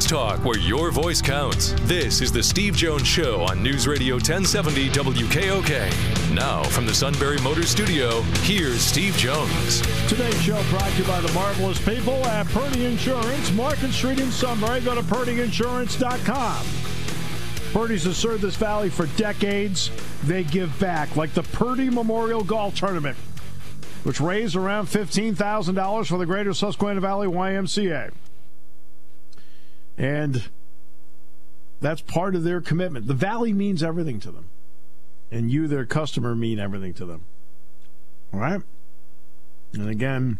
Sports talk where your voice counts. This is the Steve Jones Show on News Radio 1070 WKOK. Now, from the Sunbury Motor Studio, here's Steve Jones. Today's show brought to you by the marvelous people at Purdy Insurance, Market Street in Sunbury. Go to purdyinsurance.com. Purdy's has served this valley for decades. They give back, like the Purdy Memorial Golf Tournament, which raised around $15,000 for the Greater Susquehanna Valley YMCA. And that's part of their commitment. The valley means everything to them. And you, their customer, mean everything to them. All right? And again,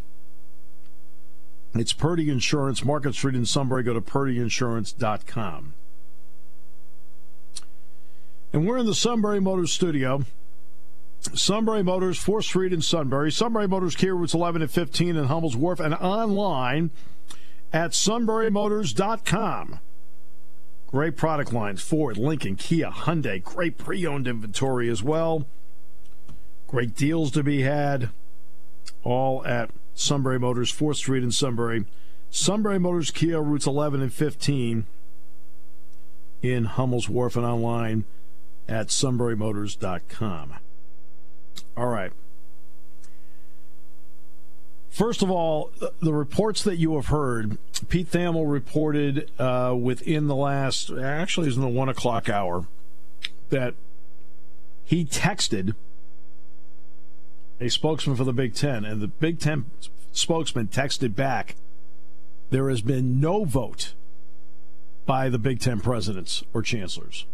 it's Purdy Insurance, Market Street in Sunbury. Go to purdyinsurance.com. And we're in the Sunbury Motors studio. Sunbury Motors, 4th Street in Sunbury. Sunbury Motors, Kia routes 11 and 15 in Hummel's Wharf, and online at sunburymotors.com. Great product lines Ford, Lincoln, Kia, Hyundai. Great pre owned inventory as well. Great deals to be had. All at Sunbury Motors, 4th Street in Sunbury. Sunbury Motors, Kia, routes 11 and 15 in Hummel's Wharf and online at sunburymotors.com. All right. First of all, the reports that you have heard, Pete Thamel reported uh, within the last, actually, it was in the one o'clock hour, that he texted a spokesman for the Big Ten, and the Big Ten spokesman texted back, there has been no vote by the Big Ten presidents or chancellors.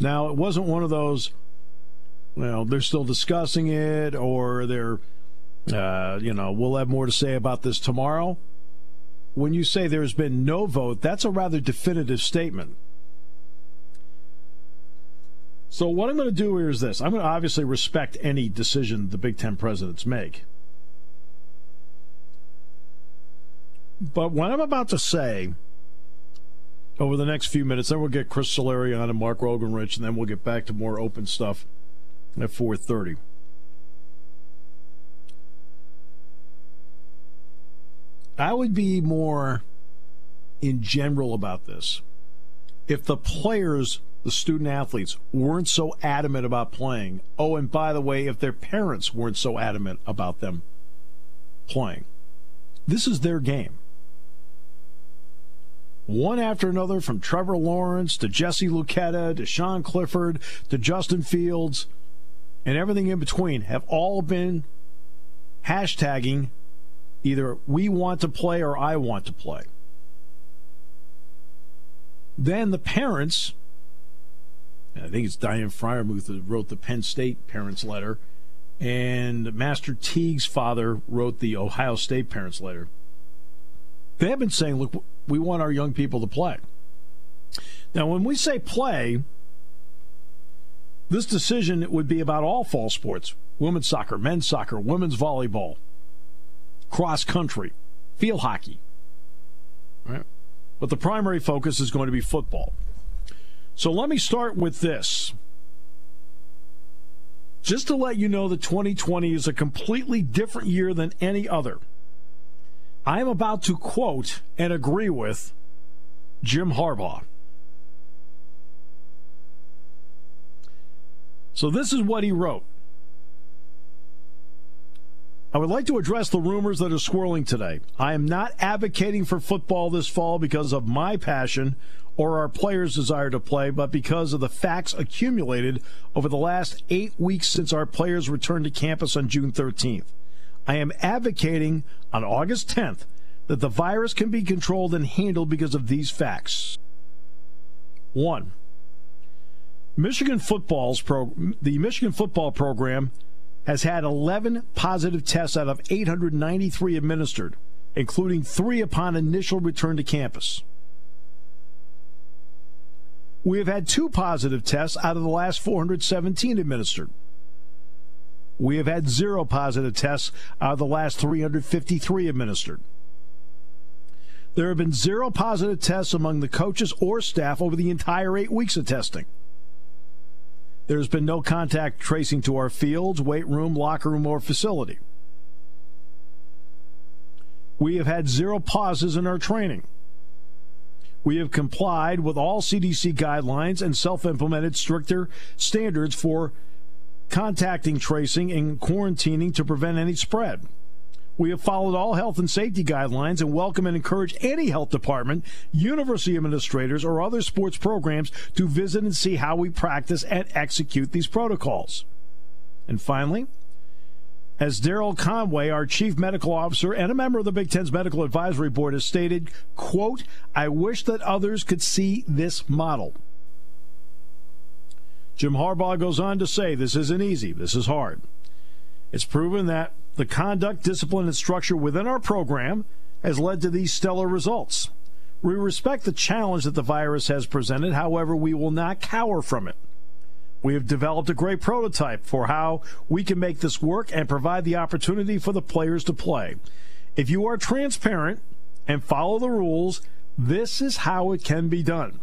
Now, it wasn't one of those well, they're still discussing it, or they're, uh, you know, we'll have more to say about this tomorrow. When you say there's been no vote, that's a rather definitive statement. So, what I'm going to do here is this I'm going to obviously respect any decision the Big Ten presidents make. But what I'm about to say over the next few minutes, then we'll get Chris Solari on and Mark Rogenrich, and then we'll get back to more open stuff at 4:30. I would be more in general about this. If the players, the student athletes, weren't so adamant about playing, oh, and by the way, if their parents weren't so adamant about them playing, this is their game. One after another, from Trevor Lawrence to Jesse Luketa to Sean Clifford to Justin Fields and everything in between have all been hashtagging either we want to play or I want to play. Then the parents, I think it's Diane Freiermuth that wrote the Penn State parents letter, and Master Teague's father wrote the Ohio State parents letter. They have been saying, look, we want our young people to play. Now, when we say play, this decision would be about all fall sports women's soccer, men's soccer, women's volleyball, cross country, field hockey. Right? But the primary focus is going to be football. So let me start with this. Just to let you know that 2020 is a completely different year than any other. I am about to quote and agree with Jim Harbaugh. So this is what he wrote. I would like to address the rumors that are swirling today. I am not advocating for football this fall because of my passion or our players' desire to play, but because of the facts accumulated over the last eight weeks since our players returned to campus on June 13th. I am advocating on August 10th that the virus can be controlled and handled because of these facts. One, Michigan football's pro, the Michigan football program has had 11 positive tests out of 893 administered, including three upon initial return to campus. We have had two positive tests out of the last 417 administered. We have had zero positive tests out of the last 353 administered. There have been zero positive tests among the coaches or staff over the entire eight weeks of testing. There's been no contact tracing to our fields, weight room, locker room, or facility. We have had zero pauses in our training. We have complied with all CDC guidelines and self implemented stricter standards for contacting tracing and quarantining to prevent any spread. We have followed all health and safety guidelines and welcome and encourage any health department, university administrators, or other sports programs to visit and see how we practice and execute these protocols. And finally, as Daryl Conway, our chief medical officer and a member of the Big Ten's medical advisory board, has stated, quote, I wish that others could see this model. Jim Harbaugh goes on to say, this isn't easy, this is hard. It's proven that the conduct, discipline, and structure within our program has led to these stellar results. We respect the challenge that the virus has presented, however, we will not cower from it. We have developed a great prototype for how we can make this work and provide the opportunity for the players to play. If you are transparent and follow the rules, this is how it can be done.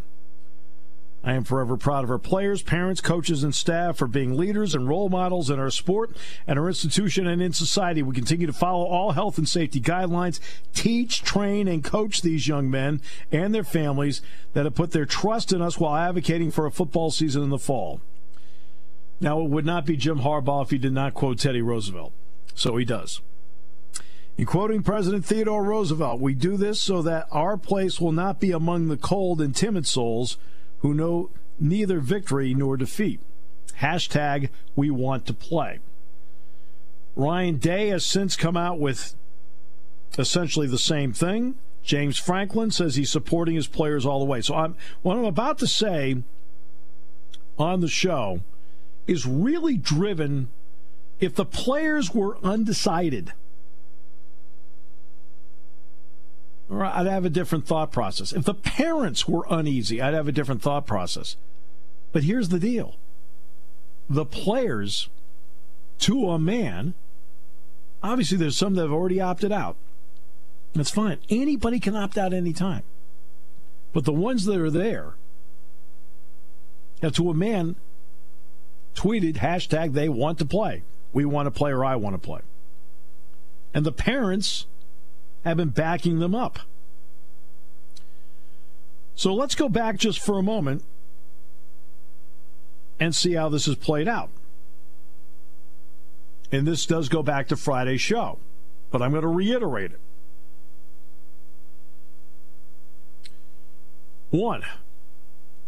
I am forever proud of our players, parents, coaches, and staff for being leaders and role models in our sport and our institution and in society. We continue to follow all health and safety guidelines, teach, train, and coach these young men and their families that have put their trust in us while advocating for a football season in the fall. Now, it would not be Jim Harbaugh if he did not quote Teddy Roosevelt. So he does. In quoting President Theodore Roosevelt, we do this so that our place will not be among the cold and timid souls who know neither victory nor defeat. Hashtag we want to play. Ryan Day has since come out with essentially the same thing. James Franklin says he's supporting his players all the way. So I'm what I'm about to say on the show is really driven if the players were undecided I'd have a different thought process. If the parents were uneasy, I'd have a different thought process. But here's the deal the players, to a man, obviously there's some that have already opted out. That's fine. Anybody can opt out anytime. But the ones that are there, now to a man, tweeted hashtag they want to play. We want to play or I want to play. And the parents have been backing them up. So let's go back just for a moment and see how this has played out. And this does go back to Friday's show, but I'm going to reiterate it. One,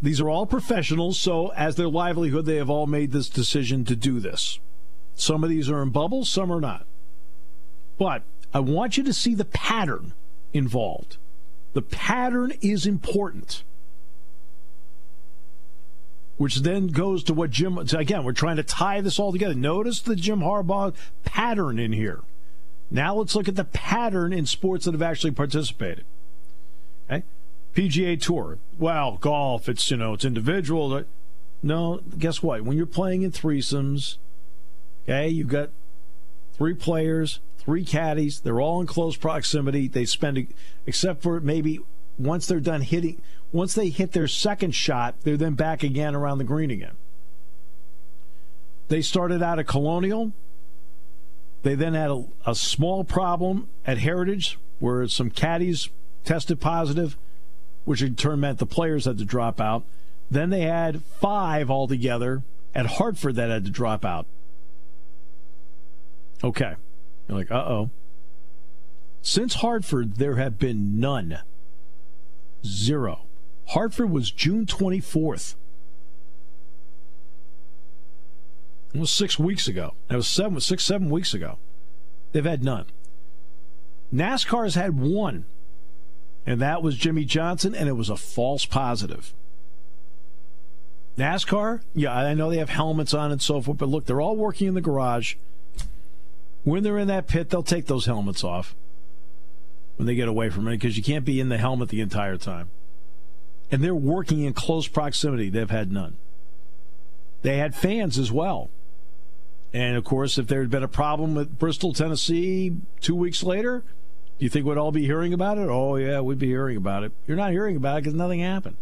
these are all professionals, so as their livelihood, they have all made this decision to do this. Some of these are in bubbles, some are not. But I want you to see the pattern involved. The pattern is important. Which then goes to what Jim, again, we're trying to tie this all together. Notice the Jim Harbaugh pattern in here. Now let's look at the pattern in sports that have actually participated. Okay? PGA Tour. Well, golf, it's, you know, it's individual. No, guess what? When you're playing in threesomes, okay, you've got three players, three caddies. They're all in close proximity. They spend, except for maybe once they're done hitting, once they hit their second shot, they're then back again around the green again. They started out at Colonial. They then had a, a small problem at Heritage where some caddies tested positive, which in turn meant the players had to drop out. Then they had five altogether at Hartford that had to drop out. Okay. You're like, uh oh. Since Hartford, there have been none. Zero. Hartford was June 24th. It was six weeks ago. That was seven, six, seven weeks ago. They've had none. NASCAR's had one, and that was Jimmie Johnson, and it was a false positive. NASCAR, yeah, I know they have helmets on and so forth, but look, they're all working in the garage. When they're in that pit, they'll take those helmets off when they get away from it because you can't be in the helmet the entire time. and they're working in close proximity. They've had none. They had fans as well. And of course, if there had been a problem with Bristol, Tennessee, two weeks later, you think we'd all be hearing about it? Oh, yeah, we'd be hearing about it. You're not hearing about it because nothing happened.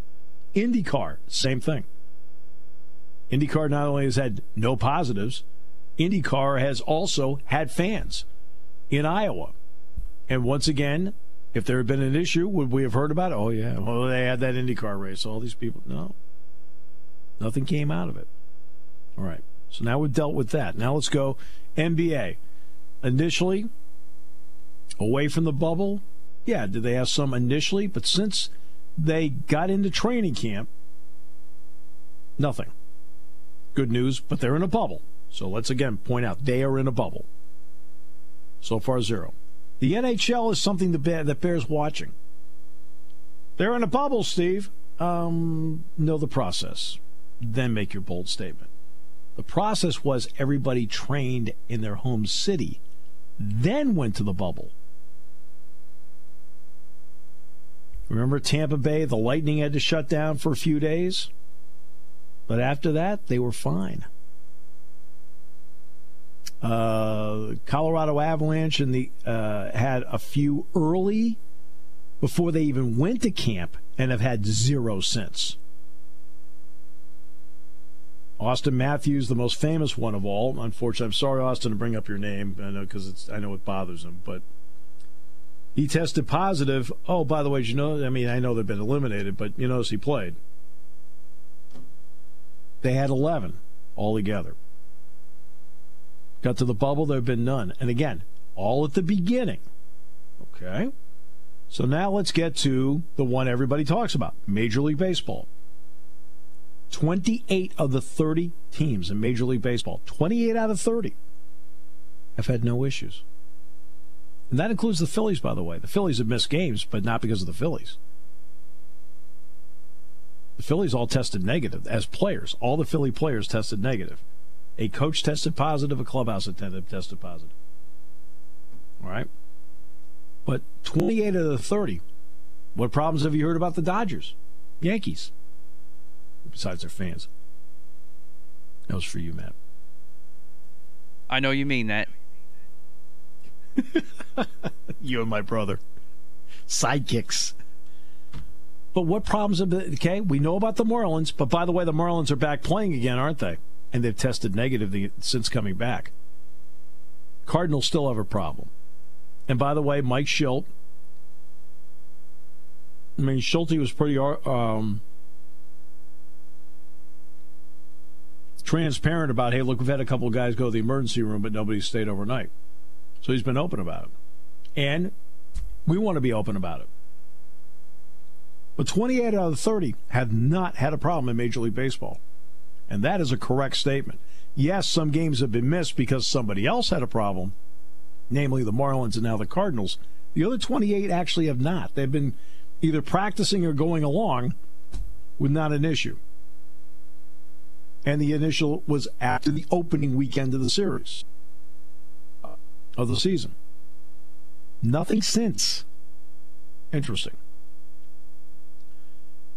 IndyCar, same thing. IndyCar not only has had no positives, IndyCar has also had fans in Iowa. And once again, if there had been an issue, would we have heard about it? Oh, yeah. Well, they had that IndyCar race. All these people. No. Nothing came out of it. All right. So now we've dealt with that. Now let's go NBA. Initially, away from the bubble, yeah, did they have some initially? But since they got into training camp, nothing. Good news, but they're in a bubble. So let's again point out they are in a bubble. So far, zero. The NHL is something that bears watching. They're in a bubble, Steve. Um, know the process, then make your bold statement. The process was everybody trained in their home city, then went to the bubble. Remember Tampa Bay? The Lightning had to shut down for a few days. But after that, they were fine. Uh, Colorado Avalanche and the uh, had a few early before they even went to camp and have had zero since. Auston Matthews, the most famous one of all. Unfortunately, I'm sorry, Auston, to bring up your name. I know because it's I know it bothers him, but he tested positive. Oh, by the way, you know, I mean, I know they've been eliminated, but you notice he played. They had 11 altogether. Got to the bubble, there have been none. And again, all at the beginning. Okay? So now let's get to the one everybody talks about Major League Baseball. 28 of the 30 teams in Major League Baseball, 28 out of 30, have had no issues. And that includes the Phillies, by the way. The Phillies have missed games, but not because of the Phillies. The Phillies all tested negative as players. All the Philly players tested negative. A coach tested positive, a clubhouse attendant tested positive. All right. But 28 of the 30. What problems have you heard about the Dodgers? Yankees. Besides their fans. That was for you, Matt. I know you mean that. you and my brother. Sidekicks. But what problems have been, okay? We know about the Marlins, but by the way, the Marlins are back playing again, aren't they? And they've tested negative since coming back. Cardinals still have a problem. And by the way, Mike Shildt, I mean, Schulte was pretty um, transparent about, hey, look, we've had a couple of guys go to the emergency room, but nobody stayed overnight. So he's been open about it. And we want to be open about it. But 28 out of 30 have not had a problem in Major League Baseball. And that is a correct statement. Yes, some games have been missed because somebody else had a problem, namely the Marlins and now the Cardinals. The other 28 actually have not. They've been either practicing or going along with not an issue. And the initial was after the opening weekend of the series, uh, of the season. Nothing since. Interesting.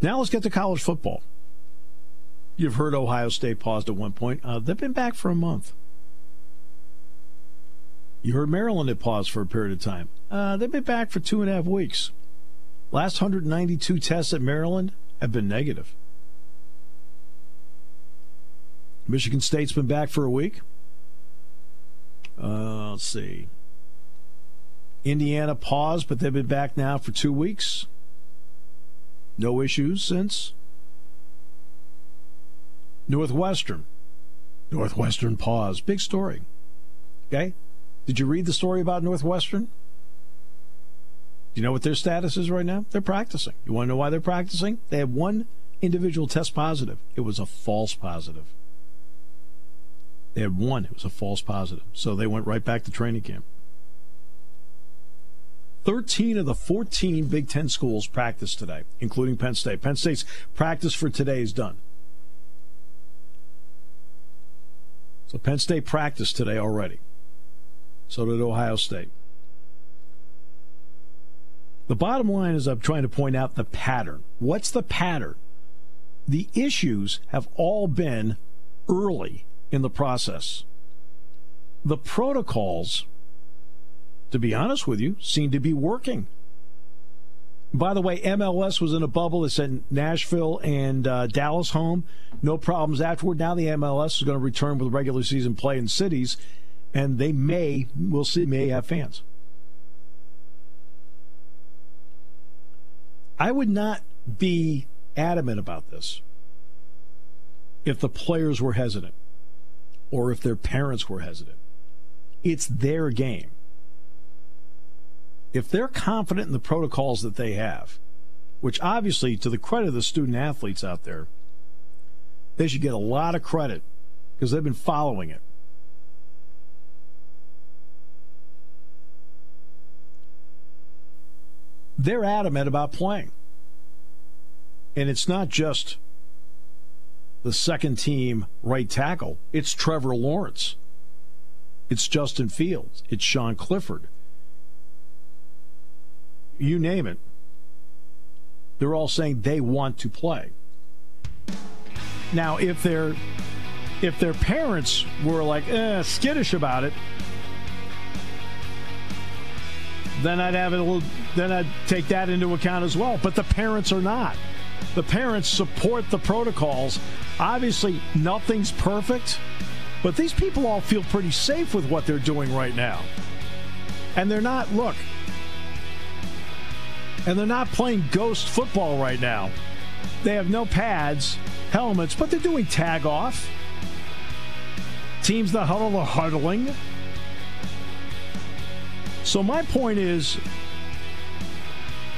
Now let's get to college football. You've heard Ohio State paused at one point. Uh, they've been back for a month. You heard Maryland had paused for a period of time. Uh, they've been back for two and a half weeks. Last 192 tests at Maryland have been negative. Michigan State's been back for a week. Uh, let's see. Indiana paused, but they've been back now for two weeks. No issues since. Northwestern. Northwestern pause. Big story. Okay? Did you read the story about Northwestern? Do you know what their status is right now? They're practicing. You want to know why they're practicing? They had one individual test positive. It was a false positive. They had one. It was a false positive. So they went right back to training camp. 13 of the 14 Big Ten schools practiced today, including Penn State. Penn State's practice for today is done. So Penn State practiced today already. So did Ohio State. The bottom line is I'm trying to point out the pattern. What's the pattern? The issues have all been early in the process. The protocols, to be honest with you, seem to be working. By the way, MLS was in a bubble that sent Nashville and uh, Dallas home. No problems afterward. Now the MLS is going to return with regular season play in cities, and they may, we'll see, may have fans. I would not be adamant about this if the players were hesitant or if their parents were hesitant. It's their game if they're confident in the protocols that they have, which obviously, to the credit of the student athletes out there, they should get a lot of credit because they've been following it. They're adamant about playing. And it's not just the second team right tackle, it's Trevor Lawrence, it's Justin Fields, it's Sean Clifford you name it, they're all saying they want to play. Now, if their if their parents were like eh, skittish about it, then I'd have it a little. Then I'd take that into account as well. But the parents are not. The parents support the protocols. Obviously, nothing's perfect, but these people all feel pretty safe with what they're doing right now. And they're not. Look, and they're not playing ghost football right now. They have no pads, helmets, but they're doing tag off. Teams that huddle are huddling. So my point is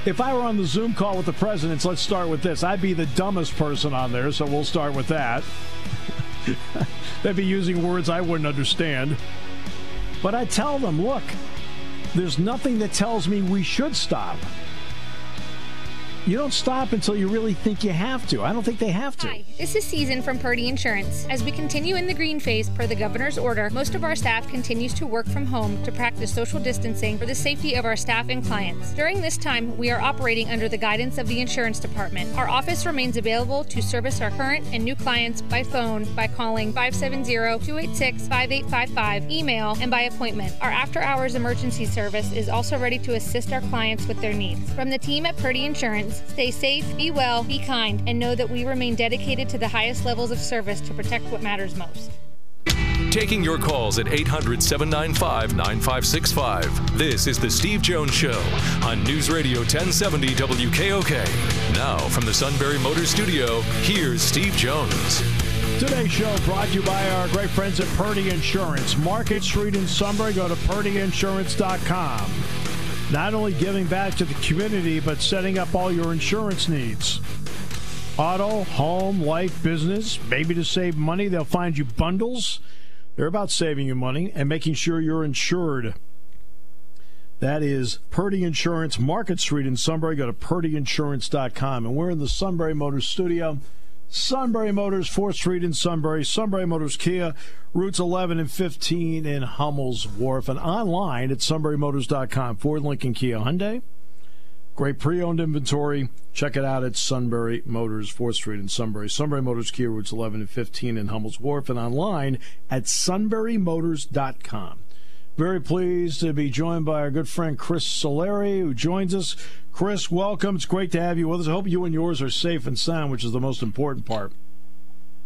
if I were on the Zoom call with the presidents, let's start with this. I'd be the dumbest person on there, so we'll start with that. They'd be using words I wouldn't understand. But I tell them, look, there's nothing that tells me we should stop you don't stop until you really think you have to. I don't think they have to. Hi, this is Season from Purdy Insurance. As we continue in the green phase per the governor's order, most of our staff continues to work from home to practice social distancing for the safety of our staff and clients. During this time, we are operating under the guidance of the insurance department. Our office remains available to service our current and new clients by phone by calling 570-286-5855, email, and by appointment. Our after-hours emergency service is also ready to assist our clients with their needs. From the team at Purdy Insurance, Stay safe, be well, be kind, and know that we remain dedicated to the highest levels of service to protect what matters most. Taking your calls at 800 795 9565. This is The Steve Jones Show on News Radio 1070 WKOK. Now, from the Sunbury Motor Studio, here's Steve Jones. Today's show brought to you by our great friends at Purdy Insurance. Market Street in Sunbury. Go to purdyinsurance.com not only giving back to the community, but setting up all your insurance needs. Auto, home, life, business, maybe to save money, they'll find you bundles. They're about saving you money and making sure you're insured. That is Purdy Insurance, Market Street in Sunbury. Go to purdyinsurance.com. And we're in the Sunbury Motors studio. Sunbury Motors, 4th Street in Sunbury, Sunbury Motors Kia, routes 11 and 15 in Hummel's Wharf, and online at sunburymotors.com. Ford Lincoln Kia Hyundai. Great pre owned inventory. Check it out at Sunbury Motors, 4th Street in Sunbury. Sunbury Motors Kia, routes 11 and 15 in Hummel's Wharf, and online at sunburymotors.com. Very pleased to be joined by our good friend Chris Solari, who joins us. Chris, welcome. It's great to have you with us. I hope you and yours are safe and sound, which is the most important part.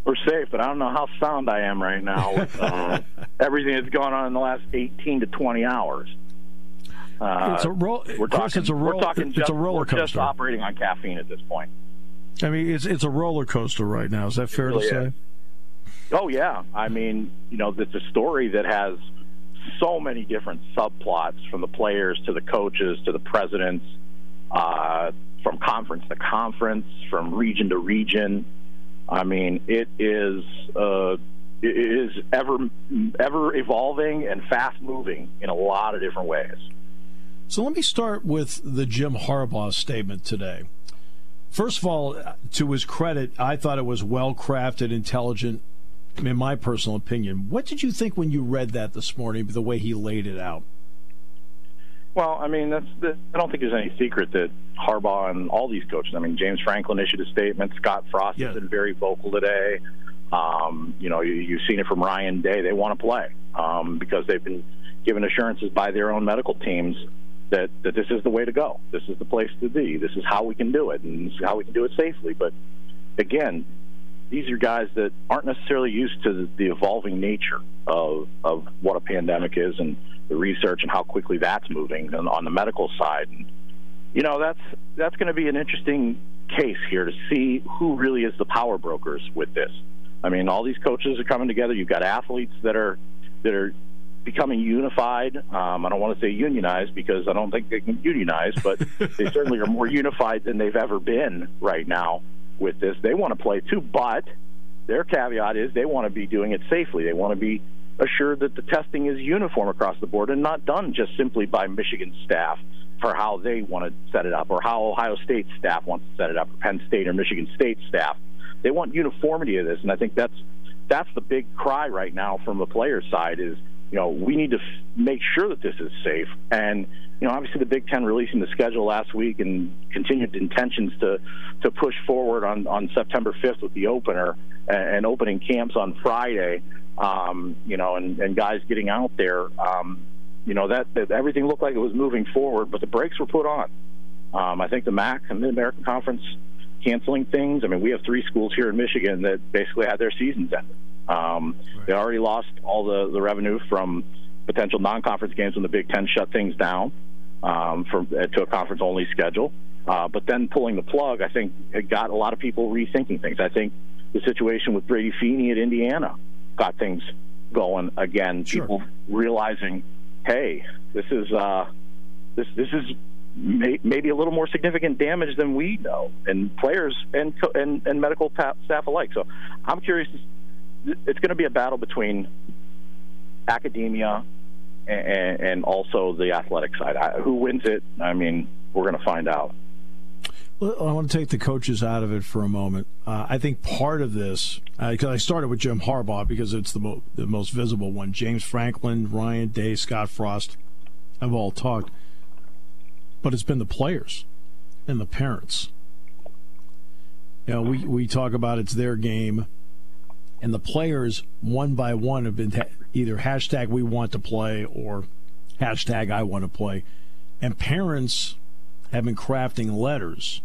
We're safe, but I don't know how sound I am right now with uh, everything that's gone on in the last 18 to 20 hours. Uh, it's a ro- we're Chris, it's a ro- we're talking just, it's a roller coaster. We're just operating on caffeine at this point. I mean, it's it's a roller coaster right now. Is that fair really to say? Is. Oh yeah. I mean, you know, it's a story that has so many different subplots from the players to the coaches to the presidents, uh, from conference to conference, from region to region. I mean, it is uh, it is ever ever evolving and fast moving in a lot of different ways. So let me start with the Jim Harbaugh statement today. First of all, to his credit, I thought it was well crafted, intelligent, in my personal opinion. What did you think when you read that this morning, the way he laid it out? Well, I mean, that's the, I don't think there's any secret that Harbaugh and all these coaches. I mean, James Franklin issued a statement. Scott Frost has been very vocal today. Um, you know, you, you've seen it from Ryan Day. They want to play um, because they've been given assurances by their own medical teams that that this is the way to go. This is the place to be. This is how we can do it, and this is how we can do it safely. But again, these are guys that aren't necessarily used to the, evolving nature of of what a pandemic is and the research and how quickly that's moving on, on the medical side. And you know that's that's going to be an interesting case here to see who really is the power brokers with this. I mean, all these coaches are coming together. You've got athletes that are that are becoming unified. Um, I don't want to say unionized because I don't think they can unionize, but they certainly are more unified than they've ever been right now with this. They want to play too, but their caveat is they want to be doing it safely. They want to be assured that the testing is uniform across the board and not done just simply by Michigan staff for how they want to set it up or how Ohio State staff wants to set it up or Penn State or Michigan State staff. They want uniformity of this, and I think that's that's the big cry right now from the players' side is you know we need to f- make sure that this is safe and you know obviously the Big Ten releasing the schedule last week and continued intentions to to push forward on on September 5th with the opener and, and opening camps on Friday um, you know and, and guys getting out there um, you know that, that everything looked like it was moving forward but the brakes were put on um, I think the MAC and the American Conference canceling things. I mean, we have three schools here in Michigan that basically had their seasons ended. Um, They already lost all the, the revenue from potential non-conference games when the Big Ten shut things down um, from uh, to a conference-only schedule. Uh, but then pulling the plug, I think, it got a lot of people rethinking things. I think the situation with Brady Feeney at Indiana got things going again. Sure. People realizing, hey, this is uh, this this is may, maybe a little more significant damage than we know, and players and and, and medical staff alike. So I'm curious. It's going to be a battle between academia and, and also the athletic side. I, who wins it? I mean, we're going to find out. Well, I want to take the coaches out of it for a moment. Uh, I think part of this, because I started with Jim Harbaugh because it's the, mo- the most visible one. James Franklin, Ryan Day, Scott Frost have all talked. But it's been the players and the parents. You know, we, we talk about it's their game, and the players, one by one, have been either hashtag we want to play or hashtag I want to play. And parents have been crafting letters.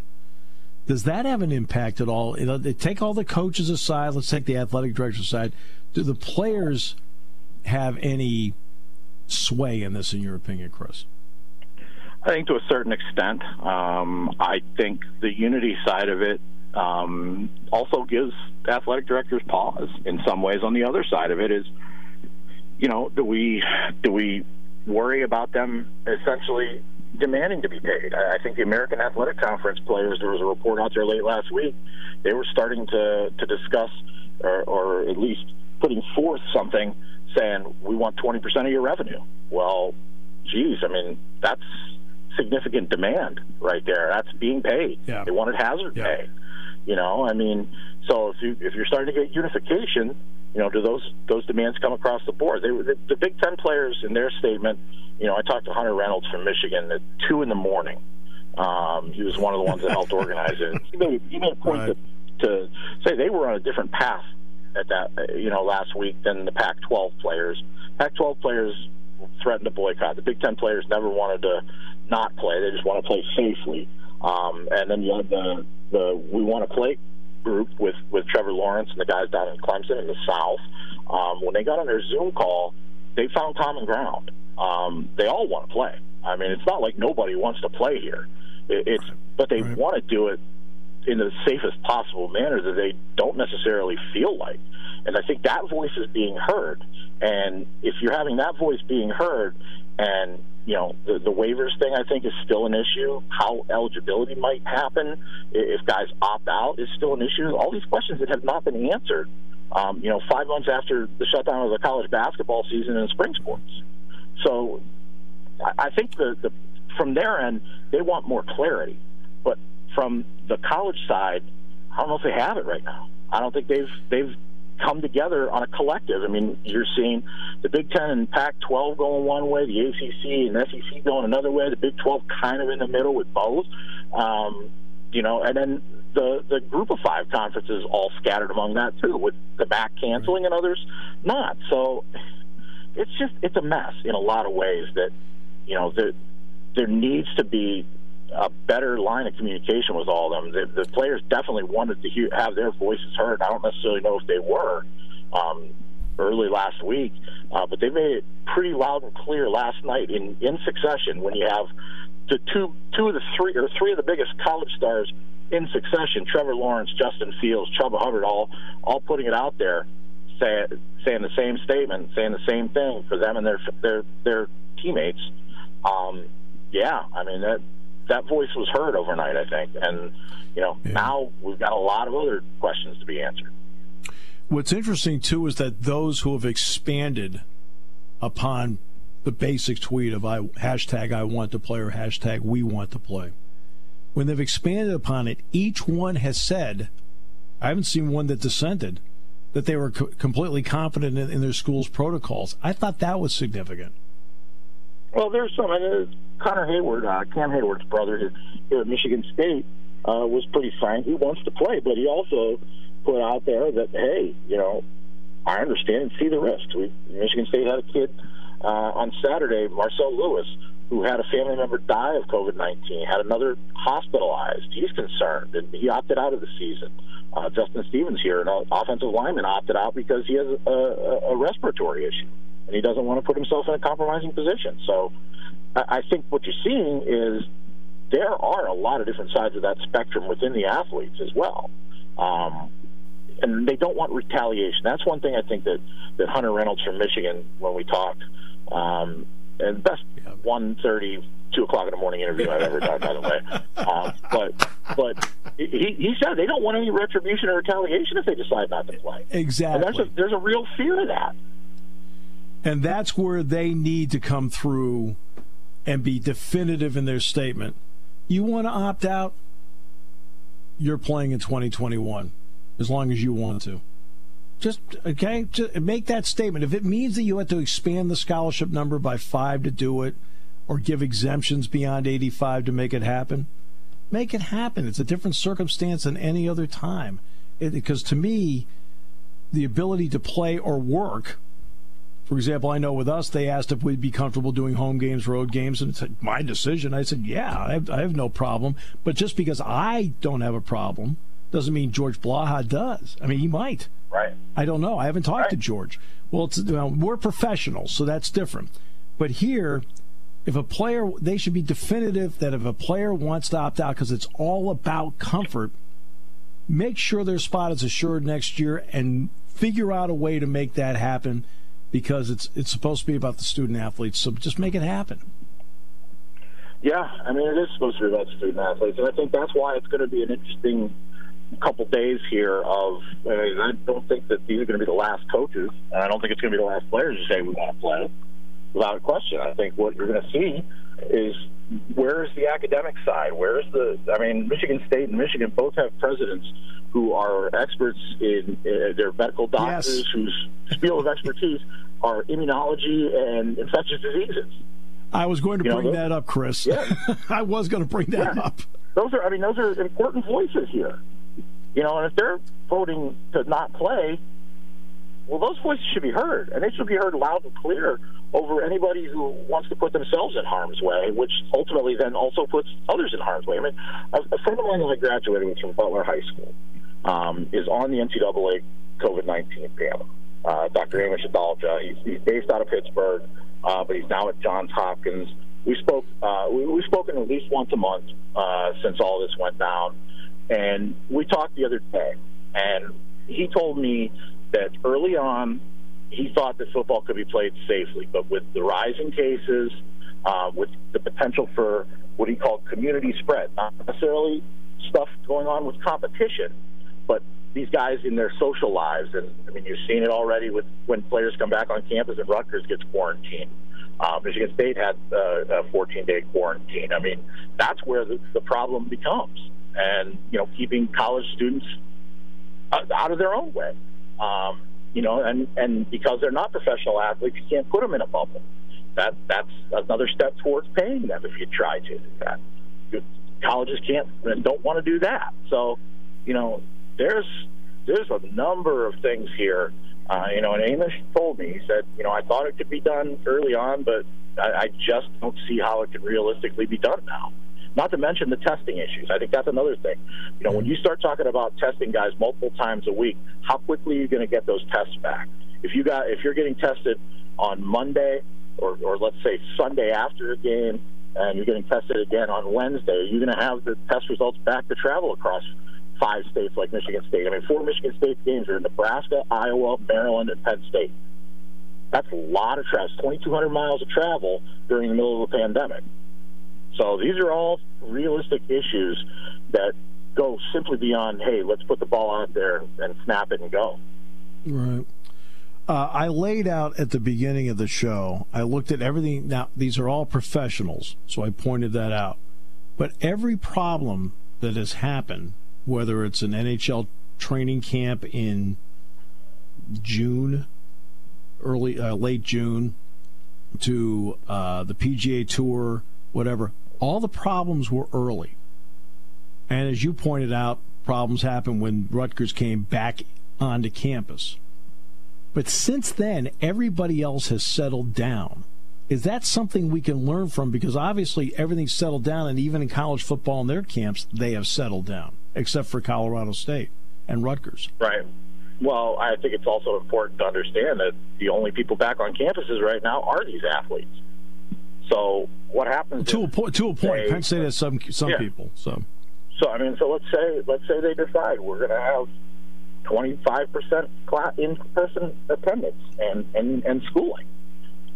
Does that have an impact at all? You know, they take all the coaches aside. Let's take the athletic director aside. Do the players have any sway in this, in your opinion, Chris? I think to a certain extent. Um, I think the unity side of it um, also gives athletic directors pause in some ways. On the other side of it is, you know, do we do we worry about them essentially demanding to be paid? I, think the American Athletic Conference players. There was a report out there late last week. They were starting to to discuss, or, or at least putting forth something saying we want 20% of your revenue. Well, geez, I mean that's significant demand right there. That's being paid. Yeah. They wanted hazard Yeah. pay. You know, I mean, so if you if you're starting to get unification, you know, do those those demands come across the board? They the, the Big Ten players in their statement. You know, I talked to Hunter Reynolds from Michigan at two in the morning. Um, he was one of the ones that helped organize it. He made, he made a point Right. to, to say they were on a different path at that, you know, last week than the Pac-12 players. Pac-12 players threatened to boycott. The Big Ten players never wanted to not play; they just want to play safely. Um, and then you had the the we want to play group with with Trevor Lawrence and the guys down in Clemson in the South. Um, when they got on their Zoom call, they found common ground. Um, they all want to play. I mean, it's not like nobody wants to play here. It, it's but they Right. want to do it in the safest possible manner that they don't necessarily feel like. And I think that voice is being heard. And if you're having that voice being heard, and you know the, the waivers thing, I think is still an issue. How eligibility might happen if guys opt out is still an issue. All these questions that have not been answered. Um, you know, five months after the shutdown of the college basketball season and spring sports. So I- think the, the from their end they want more clarity, but from the college side, I don't know if they have it right now. I don't think they've they've come together on a collective. I mean, you're seeing the Big Ten and Pac-12 going one way, the ACC and SEC going another way, the Big 12 kind of in the middle with both. Um, you know, and then the the Group of Five conferences all scattered among that too, with the MAC canceling and others not. So it's just it's a mess in a lot of ways. That you know there there needs to be a better line of communication with all of them. The, the players definitely wanted to hear, have their voices heard. I don't necessarily know if they were um, early last week, uh, but they made it pretty loud and clear last night in in succession. When you have the two two of the three or three of the biggest college stars in succession, Trevor Lawrence, Justin Fields, Chuba Hubbard, all all putting it out there, say, saying the same statement, saying the same thing for them and their their their teammates. Um, yeah, I mean that that voice was heard overnight, I think, and you know yeah. now we've got a lot of other questions to be answered. What's interesting too is that those who have expanded upon the basic tweet of I hashtag I want to play or hashtag we want to play. When they've expanded upon it, each one has said, I haven't seen one that dissented, that they were co- completely confident in, in, their school's protocols. I thought that was significant. Well, there's some. Uh, Connor Heyward, uh, Cam Heyward's brother here at Michigan State, uh, was pretty frank. He wants to play, but he also put out there that, hey, you know, I understand and see the risks. We, Michigan State had a kid uh, on Saturday, Marcel Lewis, who had a family member die of COVID 19, had another hospitalized. He's concerned, and he opted out of the season. Uh, Justin Stevens here, an offensive lineman, opted out because he has a, a, a respiratory issue, and he doesn't want to put himself in a compromising position. So I, think what you're seeing is there are a lot of different sides of that spectrum within the athletes as well. Um, and they don't want retaliation. That's one thing I think that, that Hunter Reynolds from Michigan, when we talked, um, and best yeah. one thirty, two o'clock in the morning interview I've ever done, by the way. Um, but but he, he said they don't want any retribution or retaliation if they decide not to play. Exactly. And a, there's a real fear of that. And that's where they need to come through and be definitive in their statement. You want to opt out? You're playing in 2021 as long as you want to. Just okay, just make that statement. If it means that you have to expand the scholarship number by five to do it, or give exemptions beyond 85 to make it happen, make it happen. It's a different circumstance than any other time. It, because to me, the ability to play or work. For example, I know with us, they asked if we'd be comfortable doing home games, road games, and it's my decision. I said, yeah, I have, I have no problem. But just because I don't have a problem doesn't mean George Blaha does. I mean, he might. Right. I don't know. I haven't talked right. to George. Well, well, we're professionals, so that's different. But here, if a player, they should be definitive that if a player wants to opt out because it's all about comfort, make sure their spot is assured next year and figure out a way to make that happen because it's it's supposed to be about the student athletes. So just make it happen. Yeah, I mean it is supposed to be about student athletes, and I think that's why it's going to be an interesting couple days here of uh, I don't think that these are going to be the last coaches, and I don't think it's going to be the last players to say we want to play. Without a question, I think what you're going to see is where is the academic side? Where is the? I mean, Michigan State and Michigan both have presidents who are experts in uh, their medical doctors yes. whose field of expertise are immunology and infectious diseases. I was going to you bring know, that up, Chris. Yeah. I was going to bring that yeah. up. Those are, I mean, those are important voices here. You know, and if they're voting to not play, well, those voices should be heard, and they should be heard loud and clear over anybody who wants to put themselves in harm's way, which ultimately then also puts others in harm's way. I mean, a, a friend of mine who I graduated with from Butler High School um, is on the NCAA COVID 19 panel. Uh, Dr. Amesh Adalja. He's, he's based out of Pittsburgh, uh, but he's now at Johns Hopkins. We spoke. Uh, we, we've spoken at least once a month uh, since all this went down. And we talked the other day, and he told me that early on he thought that football could be played safely, but with the rising cases, uh, with the potential for what he called community spread, not necessarily stuff going on with competition, but these guys in their social lives. And I mean, you've seen it already with when players come back on campus and Rutgers gets quarantined. Uh, Michigan State had uh, a 14 day quarantine. I mean, that's where the, the problem becomes and you know keeping college students out of their own way. Um, you know, and and because they're not professional athletes, you can't put them in a bubble. That that's another step towards paying them if you try to do that. Colleges can't don't want to do that. So, you know, there's there's a number of things here. Uh, you know, and Amos told me, he said, you know, I thought it could be done early on, but I, I just don't see how it could realistically be done now. Not to mention the testing issues. I think that's another thing. You know, when you start talking about testing guys multiple times a week, how quickly are you going to get those tests back? If you got if you're getting tested on Monday or, or let's say Sunday after a game, and you're getting tested again on Wednesday, you're going to have the test results back to travel across five states like Michigan State. I mean, four Michigan State games are in Nebraska, Iowa, Maryland, and Penn State. That's a lot of travel. 2,200 miles of travel during the middle of a pandemic. So these are all realistic issues that go simply beyond, hey, let's put the ball out there and snap it and go. Right. Uh, I laid out at the beginning of the show, I looked at everything. Now, these are all professionals, so I pointed that out. But every problem that has happened, whether it's an NHL training camp in June, early, uh, late June, to uh, the PGA Tour, whatever, all the problems were early. And as you pointed out, problems happened when Rutgers came back onto campus. But since then, everybody else has settled down. Is that something we can learn from? Because obviously everything's settled down, and even in college football in their camps, they have settled down, except for Colorado State and Rutgers. Right. Well, I think it's also important to understand that the only people back on campuses right now are these athletes. So what happens to a point? To a point, they, Penn State has some some yeah. people. So, so I mean, so let's say let's say they decide we're going to have 25% class in-person attendance and, and, and schooling.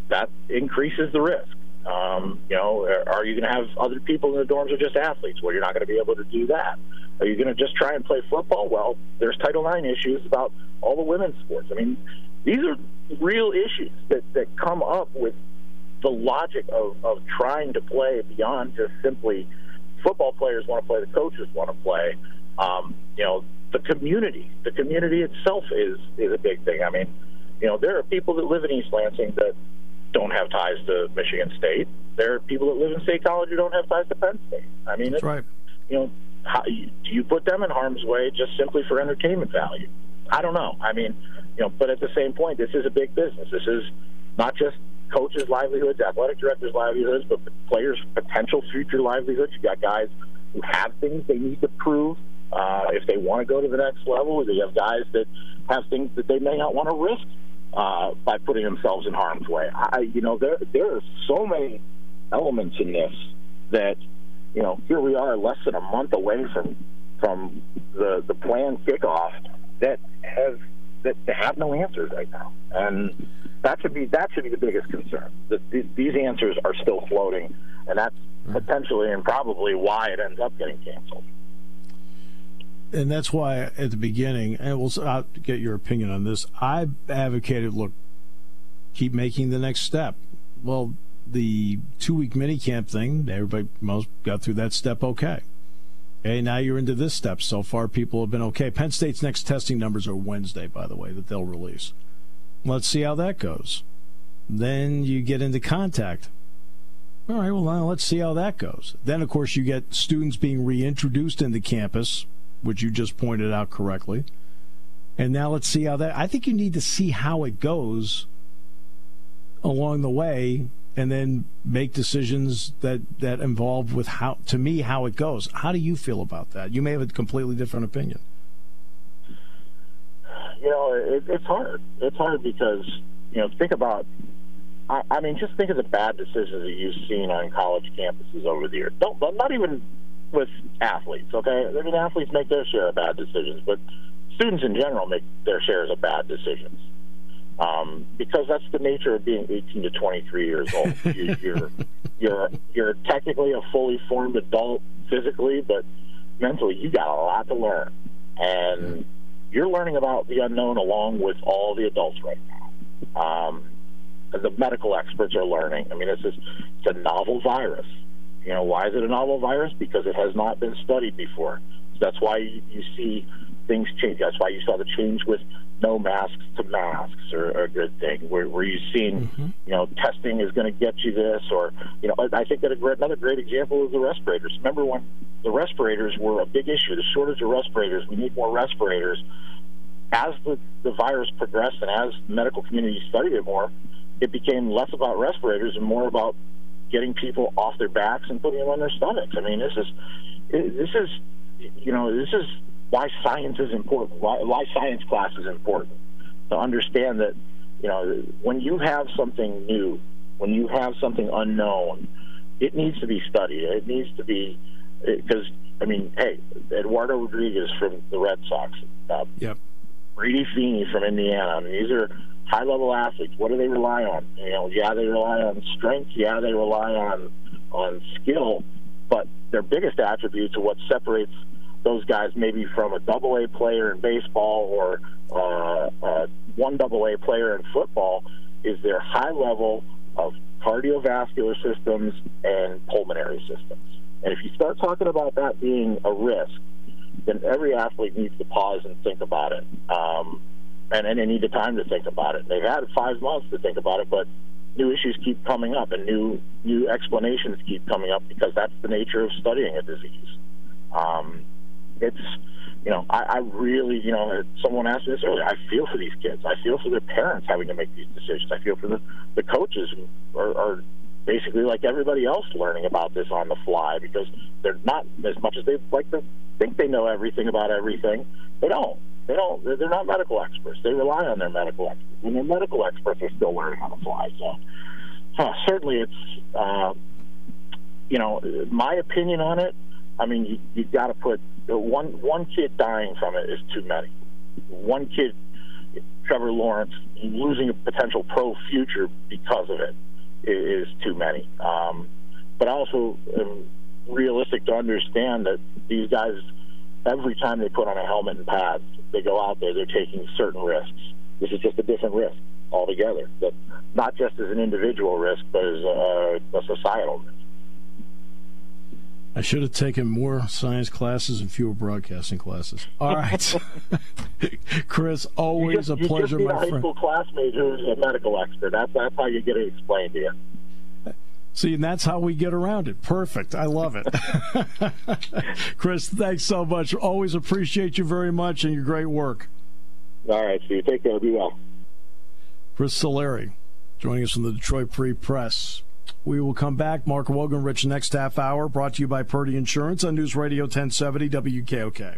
That increases the risk. Um, you know, are you going to have other people in the dorms or just athletes? Well, you're not going to be able to do that. Are you going to just try and play football? Well, there's Title IX issues about all the women's sports. I mean, these are real issues that, that come up with the logic of, of trying to play beyond just simply football players want to play, the coaches want to play. Um, you know, the community. The community itself is is a big thing. I mean, you know, there are people that live in East Lansing that don't have ties to Michigan State. There are people that live in State College who don't have ties to Penn State. I mean, that's right. You know, how, do you put them in harm's way just simply for entertainment value? I don't know. I mean, you know, but at the same point, this is a big business. This is not just coaches' livelihoods, athletic directors' livelihoods, but players' potential future livelihoods. You got guys who have things they need to prove uh, if they want to go to the next level, they have guys that have things that they may not want to risk uh, by putting themselves in harm's way. I, you know, there there are so many elements in this that you know here we are less than a month away from from the the planned kickoff that has that have no answers right now, and that should be that should be the biggest concern. These answers are still floating, and that's mm-hmm. potentially and probably why it ends up getting canceled and that's why at the beginning, and we'll I'll get your opinion on this. I advocated, look, keep making the next step. Well, the two week mini camp thing, everybody most got through that step okay. Okay, now you're into this step. So far, people have been okay. Penn State's next testing numbers are Wednesday, by the way, that they'll release. Let's see how that goes. Then you get into contact. All right, well, now let's see how that goes. Then, of course, you get students being reintroduced into campus which you just pointed out correctly. And now let's see how that. I think you need to see how it goes along the way, and then make decisions that that involve with how to me how it goes. How do you feel about that? You may have a completely different opinion. You know, it, it's hard. It's hard because you know think about. I, I mean, just think of the bad decisions that you've seen on college campuses over the years. Don't not even with athletes. Okay, I mean athletes make their share of bad decisions, but students in general make their shares of bad decisions. Um, because that's the nature of being 18 to 23 years old. you, you're you're you're technically a fully formed adult physically, but mentally you got a lot to learn, and you're learning about the unknown along with all the adults right now. Um, the medical experts are learning. I mean, it's just, it's a novel virus. You know, why is it a novel virus? Because it has not been studied before. So that's why you see things change. That's why you saw the change with no masks to masks are, are a good thing. Where, where you've seen, mm-hmm. you know, testing is going to get you this, or you know, I think that a great, another great example is the respirators. Remember when the respirators were a big issue, the shortage of respirators. We need more respirators. As the, the virus progressed and as the medical community studied it more, it became less about respirators and more about getting people off their backs and putting them on their stomachs. I mean, this is this is you know this is why science is important. Why, why science class is important to understand that you know when you have something new, when you have something unknown, it needs to be studied. It needs to be because I mean, hey, Eduardo Rodriguez from the Red Sox, uh, yep. Brady Feeney from Indiana. I mean, these are high level athletes. What do they rely on? You know, yeah, they rely on strength. Yeah, they rely on on skill. But their biggest attributes are what separates those guys maybe from a double A player in baseball or uh, uh, one double A player in football is their high level of cardiovascular systems and pulmonary systems. And if you start talking about that being a risk, then every athlete needs to pause and think about it. Um, and, and they need the time to think about it. They've had five months to think about it, but new issues keep coming up and new new explanations keep coming up because that's the nature of studying a disease. Um, it's you know I, I really you know someone asked me this earlier. I feel for these kids. I feel for their parents having to make these decisions. I feel for the the coaches who are, are basically like everybody else learning about this on the fly because they're not as much as they like to think they know everything about everything. They don't. They don't. They're not medical experts. They rely on their medical experts, and their medical experts are still learning on the fly. So, uh, certainly, it's uh, you know my opinion on it. I mean, you, you've got to put one one kid dying from it is too many. One kid, Trevor Lawrence, losing a potential pro future because of it is, too many. Um, but I also am realistic to understand that these guys, every time they put on a helmet and pads, they go out there, they're taking certain risks. This is just a different risk altogether. That not just as an individual risk, but as a, a societal risk. I should have taken more science classes and fewer broadcasting classes. All right, Chris, always just, a pleasure, my friend. a high school classmate who's a medical expert. That's that's how you get it explained to you. See, and that's how we get around it. Perfect. I love it. Chris, thanks so much. Always appreciate you very much and your great work. All right, Steve. Take care. Be well. Chris Solari joining us from the Detroit Free Press. We will come back. Mark Wogan, Rich, next half hour, brought to you by Purdy Insurance on News Radio 1070 WKOK.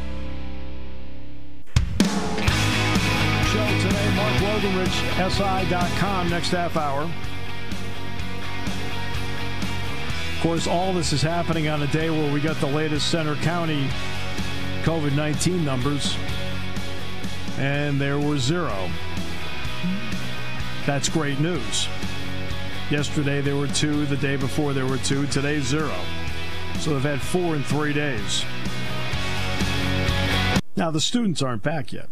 Mark next half hour. Of course, all this is happening on a day where we got the latest Centre County COVID 19 numbers, and there were zero. That's great news. Yesterday there were two, the day before there were two, today zero. So they've had four in three days. Now, the students aren't back yet.